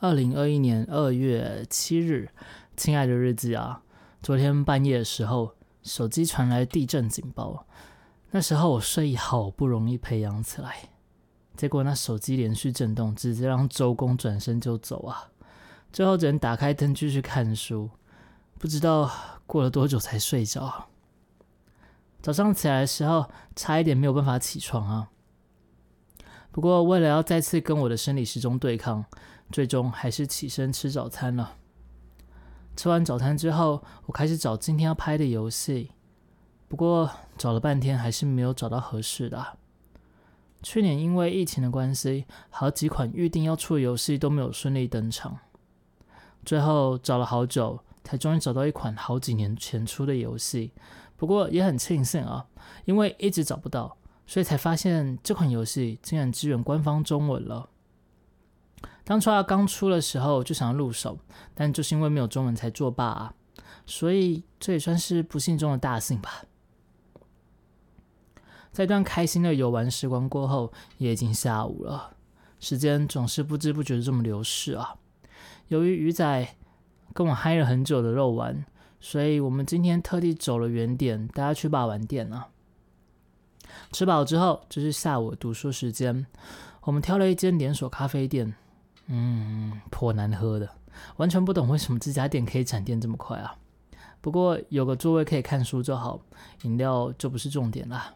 二零二一年二月七日，亲爱的日记啊，昨天半夜的时候，手机传来地震警报。那时候我睡意好不容易培养起来，结果那手机连续震动，直接让周公转身就走啊。最后只能打开灯继续看书，不知道过了多久才睡着。早上起来的时候，差一点没有办法起床啊。不过为了要再次跟我的生理时钟对抗。最终还是起身吃早餐了。吃完早餐之后，我开始找今天要拍的游戏，不过找了半天还是没有找到合适的。去年因为疫情的关系，好几款预定要出的游戏都没有顺利登场。最后找了好久，才终于找到一款好几年前出的游戏。不过也很庆幸啊，因为一直找不到，所以才发现这款游戏竟然支援官方中文了。当初它刚出的时候就想要入手，但就是因为没有中文才作罢啊，所以这也算是不幸中的大幸吧。在一段开心的游玩时光过后，也已经下午了，时间总是不知不觉的这么流逝啊。由于鱼仔跟我嗨了很久的肉丸，所以我们今天特地走了远点，带他去把玩店啊。吃饱之后就是下午读书时间，我们挑了一间连锁咖啡店。嗯，颇难喝的，完全不懂为什么这家店可以展店这么快啊！不过有个座位可以看书就好，饮料就不是重点啦。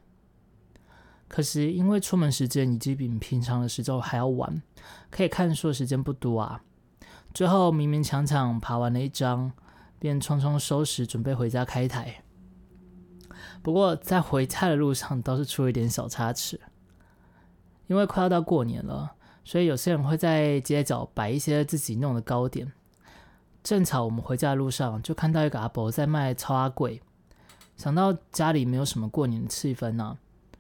可惜因为出门时间已经比平常的时候还要晚，可以看书的时间不多啊。最后勉勉强强爬完了一张，便匆匆收拾准备回家开台。不过在回家的路上倒是出了一点小插曲，因为快要到过年了。所以有些人会在街角摆一些自己弄的糕点。正巧我们回家的路上就看到一个阿伯在卖超阿贵，想到家里没有什么过年的气氛呢，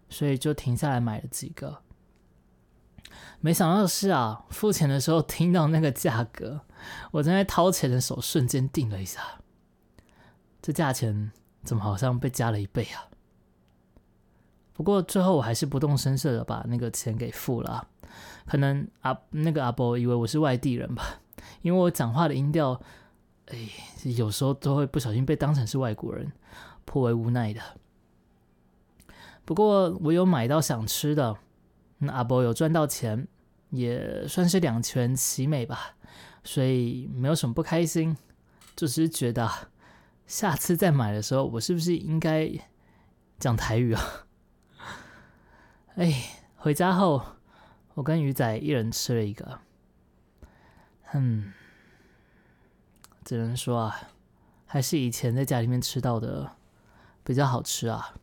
所以就停下来买了几个。没想到的是啊，付钱的时候听到那个价格，我正在掏钱的手瞬间定了一下，这价钱怎么好像被加了一倍啊？不过最后我还是不动声色的把那个钱给付了。可能阿那个阿伯以为我是外地人吧，因为我讲话的音调，哎，有时候都会不小心被当成是外国人，颇为无奈的。不过我有买到想吃的，那阿伯有赚到钱，也算是两全其美吧，所以没有什么不开心，就是觉得下次再买的时候，我是不是应该讲台语啊？哎，回家后。我跟鱼仔一人吃了一个，嗯，只能说啊，还是以前在家里面吃到的比较好吃啊。